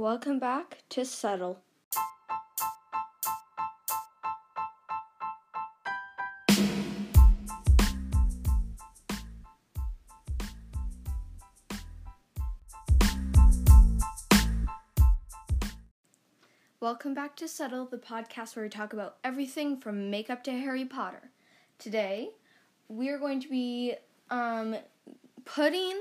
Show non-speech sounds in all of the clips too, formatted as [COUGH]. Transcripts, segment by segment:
Welcome back to Subtle. Welcome back to Subtle, the podcast where we talk about everything from makeup to Harry Potter. Today, we are going to be um, putting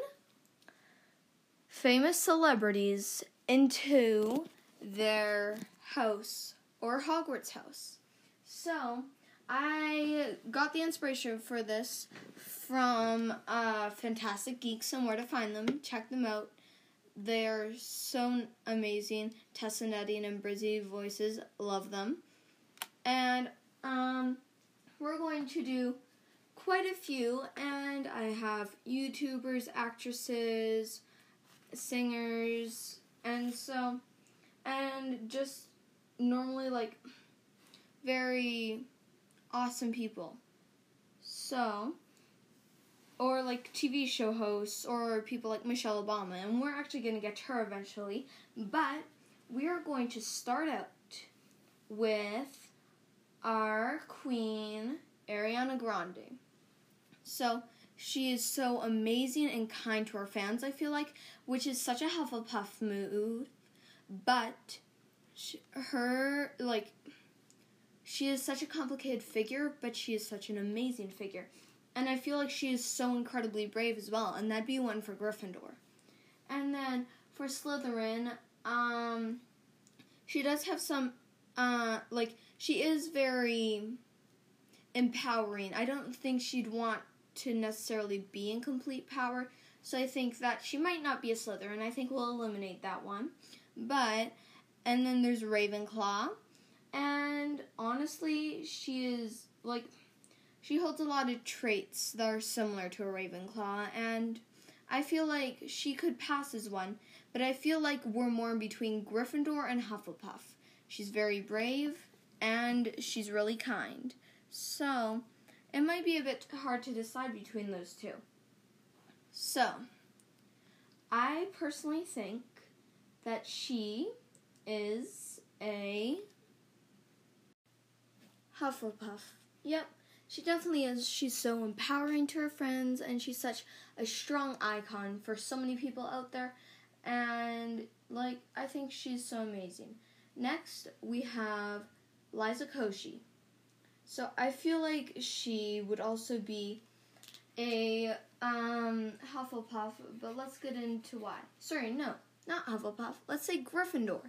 famous celebrities into their house or Hogwarts house. So, I got the inspiration for this from uh, Fantastic Geeks and Where to Find Them. Check them out. They're so amazing. Tessa Netting and Brizzy voices, love them. And um, we're going to do quite a few, and I have YouTubers, actresses, singers, and so, and just normally like very awesome people. So, or like TV show hosts or people like Michelle Obama, and we're actually going to get her eventually. But we are going to start out with our queen, Ariana Grande. So she is so amazing and kind to her fans, I feel like, which is such a Hufflepuff move. But she, her, like, she is such a complicated figure, but she is such an amazing figure. And I feel like she is so incredibly brave as well, and that'd be one for Gryffindor. And then for Slytherin, um, she does have some, uh, like, she is very empowering. I don't think she'd want to necessarily be in complete power. So I think that she might not be a Slytherin. I think we'll eliminate that one. But and then there's Ravenclaw. And honestly, she is like she holds a lot of traits that are similar to a Ravenclaw and I feel like she could pass as one, but I feel like we're more in between Gryffindor and Hufflepuff. She's very brave and she's really kind. So, it might be a bit hard to decide between those two. So, I personally think that she is a Hufflepuff. Yep, she definitely is. She's so empowering to her friends, and she's such a strong icon for so many people out there. And, like, I think she's so amazing. Next, we have Liza Koshy. So I feel like she would also be a um, Hufflepuff, but let's get into why. Sorry, no, not Hufflepuff. Let's say Gryffindor.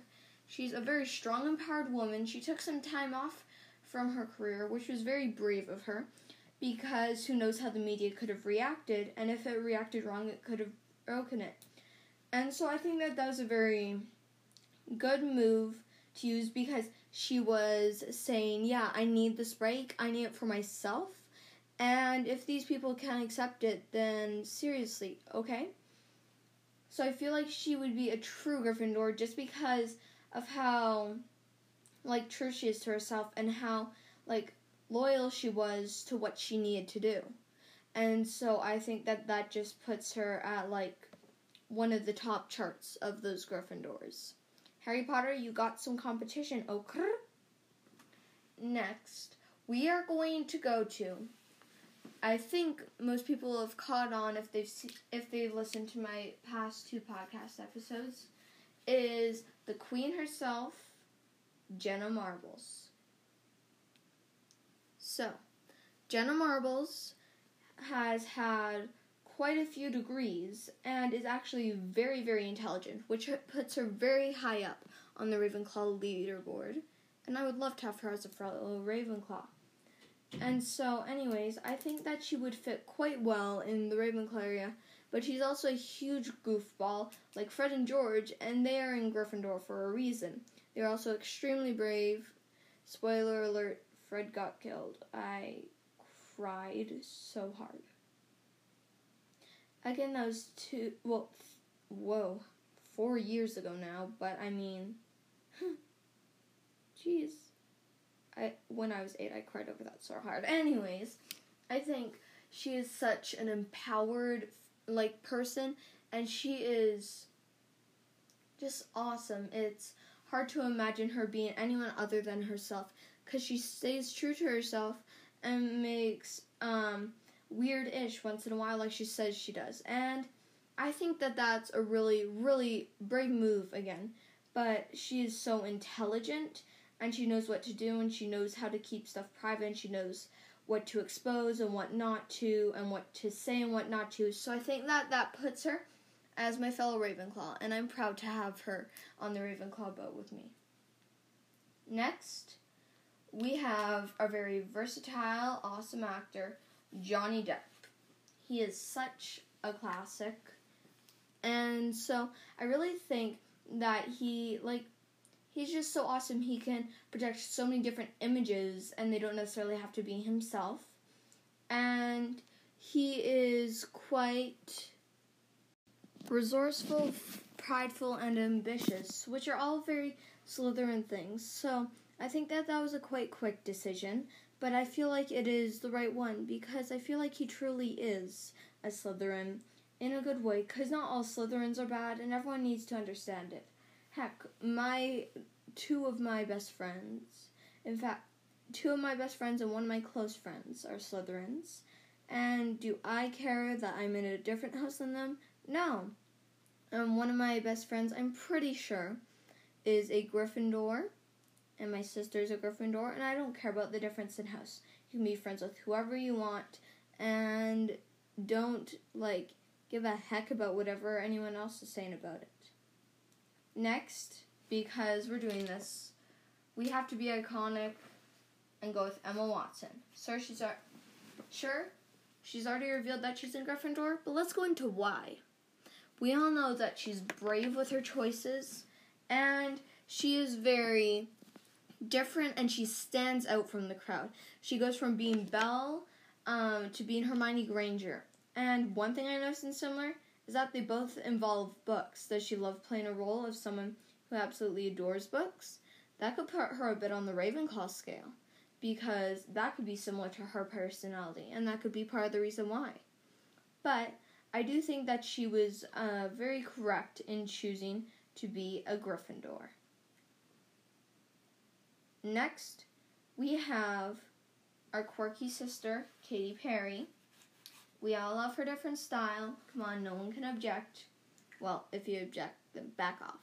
She's a very strong, empowered woman. She took some time off from her career, which was very brave of her, because who knows how the media could have reacted, and if it reacted wrong, it could have broken it. And so I think that that was a very good move to use because she was saying, Yeah, I need this break, I need it for myself. And if these people can't accept it, then seriously, okay? So I feel like she would be a true Gryffindor just because of how, like, true she is to herself and how, like, loyal she was to what she needed to do. And so I think that that just puts her at, like, one of the top charts of those Gryffindors. Harry Potter, you got some competition, oh, okay? Next, we are going to go to. I think most people have caught on if they've se- if they've listened to my past two podcast episodes. Is the Queen herself, Jenna Marbles. So, Jenna Marbles has had quite a few degrees and is actually very, very intelligent, which puts her very high up on the Ravenclaw leaderboard. And I would love to have her as a fellow Ravenclaw. And so, anyways, I think that she would fit quite well in the Ravenclaw area, but she's also a huge goofball, like Fred and George, and they are in Gryffindor for a reason. They're also extremely brave. Spoiler alert, Fred got killed. I cried so hard. Again, that was two, well, whoa, four years ago now, but I mean, jeez. I, when I was eight, I cried over that so hard. Anyways, I think she is such an empowered, like, person, and she is just awesome. It's hard to imagine her being anyone other than herself because she stays true to herself and makes um, weird ish once in a while, like she says she does. And I think that that's a really, really brave move again. But she is so intelligent and she knows what to do and she knows how to keep stuff private and she knows what to expose and what not to and what to say and what not to. So I think that that puts her as my fellow Ravenclaw and I'm proud to have her on the Ravenclaw boat with me. Next, we have our very versatile, awesome actor, Johnny Depp. He is such a classic. And so I really think that he like he's just so awesome. He can project so many different images and they don't necessarily have to be himself. And he is quite resourceful, prideful, and ambitious, which are all very Slytherin things. So I think that that was a quite quick decision, but I feel like it is the right one because I feel like he truly is a Slytherin in a good way because not all Slytherins are bad and everyone needs to understand it. Heck, my two of my best friends, in fact, two of my best friends and one of my close friends are Slytherins. And do I care that I'm in a different house than them? No. Um, one of my best friends, I'm pretty sure, is a Gryffindor, and my sister's a Gryffindor, and I don't care about the difference in house. You can be friends with whoever you want, and don't, like, give a heck about whatever anyone else is saying about it. Next, because we're doing this, we have to be iconic and go with Emma Watson. Sir, she's ar- sure she's already revealed that she's in Gryffindor, but let's go into why. We all know that she's brave with her choices, and she is very different, and she stands out from the crowd. She goes from being Belle um, to being Hermione Granger. And one thing I noticed in similar is that they both involve books. Does she love playing a role of someone who absolutely adores books? That could put her a bit on the Ravenclaw scale because that could be similar to her personality, and that could be part of the reason why. But I do think that she was uh, very correct in choosing to be a Gryffindor. Next, we have our quirky sister, Katy Perry. We all love her different style. Come on, no one can object. Well, if you object, then back off.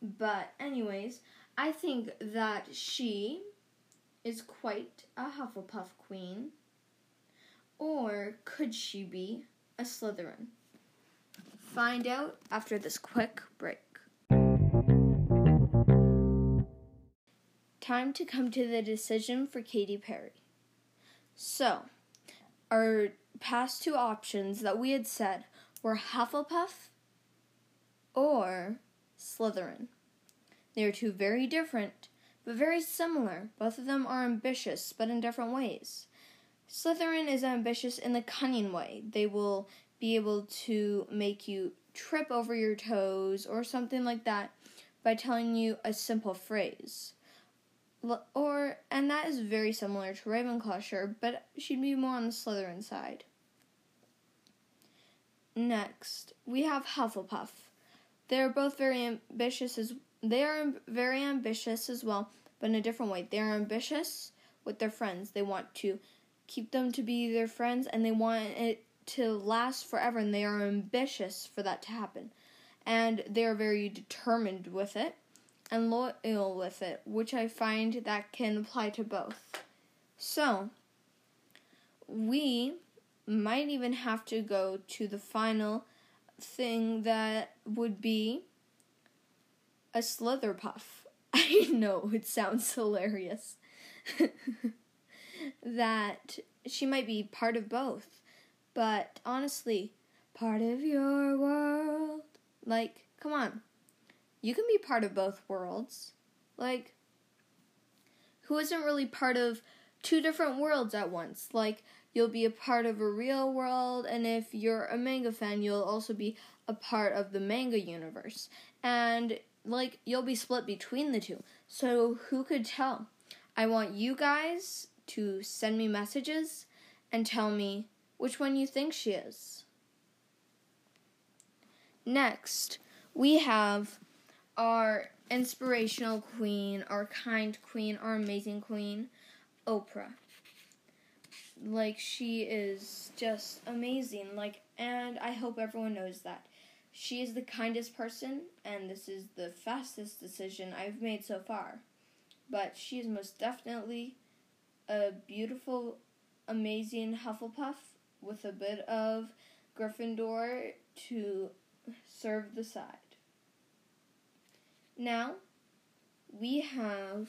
But, anyways, I think that she is quite a Hufflepuff queen. Or could she be a Slytherin? Find out after this quick break. Time to come to the decision for Katy Perry. So, our past two options that we had said were Hufflepuff or Slytherin. They are two very different, but very similar. Both of them are ambitious, but in different ways. Slytherin is ambitious in the cunning way. They will be able to make you trip over your toes or something like that by telling you a simple phrase. Or and that is very similar to Ravenclaw, sure, but she'd be more on the Slytherin side. Next, we have Hufflepuff. They are both very ambitious as they are very ambitious as well, but in a different way. They are ambitious with their friends. They want to keep them to be their friends and they want it to last forever and they are ambitious for that to happen. And they are very determined with it and loyal with it, which I find that can apply to both. So, we might even have to go to the final thing that would be a Slitherpuff. [LAUGHS] I know it sounds [LAUGHS] hilarious. [LAUGHS] that she might be part of both. But honestly, part of your world. Like, come on. You can be part of both worlds. Like, who isn't really part of two different worlds at once? Like, you'll be a part of a real world, and if you're a manga fan, you'll also be a part of the manga universe. And, like, you'll be split between the two. So, who could tell? I want you guys to send me messages and tell me which one you think she is. Next, we have our inspirational queen, our kind queen, our amazing queen, Oprah. Like she is just amazing. Like and I hope everyone knows that. She is the kindest person and this is the fastest decision I've made so far. But she is most definitely a beautiful, amazing Hufflepuff with a bit of Gryffindor to serve the side. Now, we have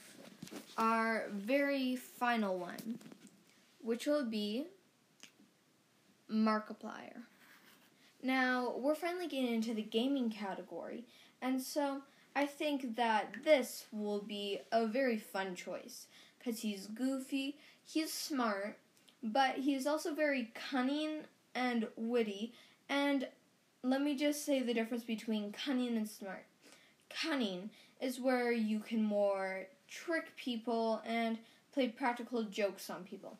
our very final one, which will be Markiplier. Now, we're finally getting into the gaming category, and so I think that this will be a very fun choice because he's goofy, he's smart, but he's also very cunning and witty. And let me just say the difference between cunning and smart. Cunning is where you can more trick people and play practical jokes on people.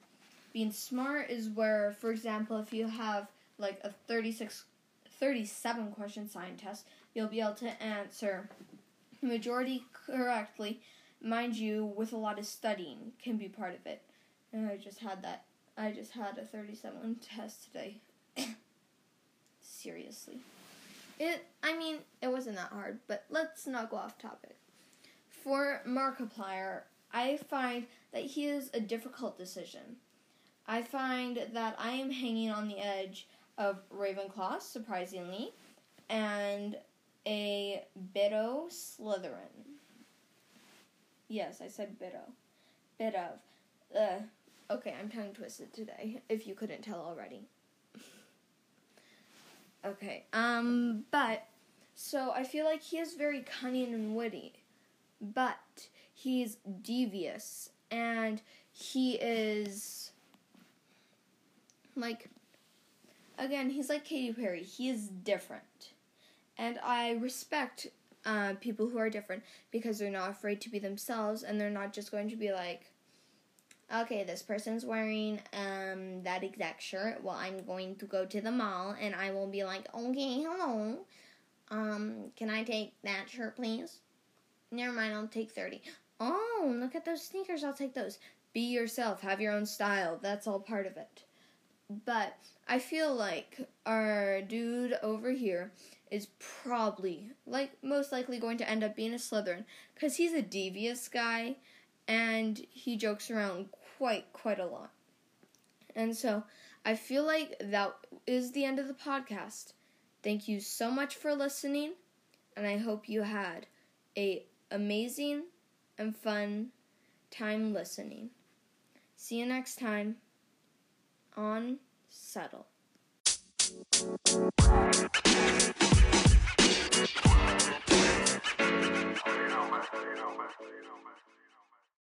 Being smart is where, for example, if you have like a 36, 37 question science test, you'll be able to answer the majority correctly. Mind you, with a lot of studying can be part of it. And I just had that. I just had a 37 test today. [COUGHS] Seriously. It, I mean, it wasn't that hard, but let's not go off topic. For Markiplier, I find that he is a difficult decision. I find that I am hanging on the edge of Ravenclaw, surprisingly, and a Bitto Slytherin. Yes, I said Bitto. Bit of. Uh, okay, I'm tongue twisted today, if you couldn't tell already. Okay, um, but, so I feel like he is very cunning and witty, but he's devious, and he is, like, again, he's like Katy Perry. He is different and I respect uh, people who are different because they're not afraid to be themselves and they're not just going to be like, okay, this person's wearing um, that exact shirt. Well, I'm going to go to the mall and I will be like, okay, hello. Um, can I take that shirt, please? Never mind, I'll take 30. Oh, look at those sneakers, I'll take those. Be yourself, have your own style. That's all part of it. But I feel like our dude over here is probably, like, most likely going to end up being a Slytherin because he's a devious guy and he jokes around quite, quite a lot. And so I feel like that is the end of the podcast. Thank you so much for listening, and I hope you had a amazing and fun time listening. See you next time on Settle.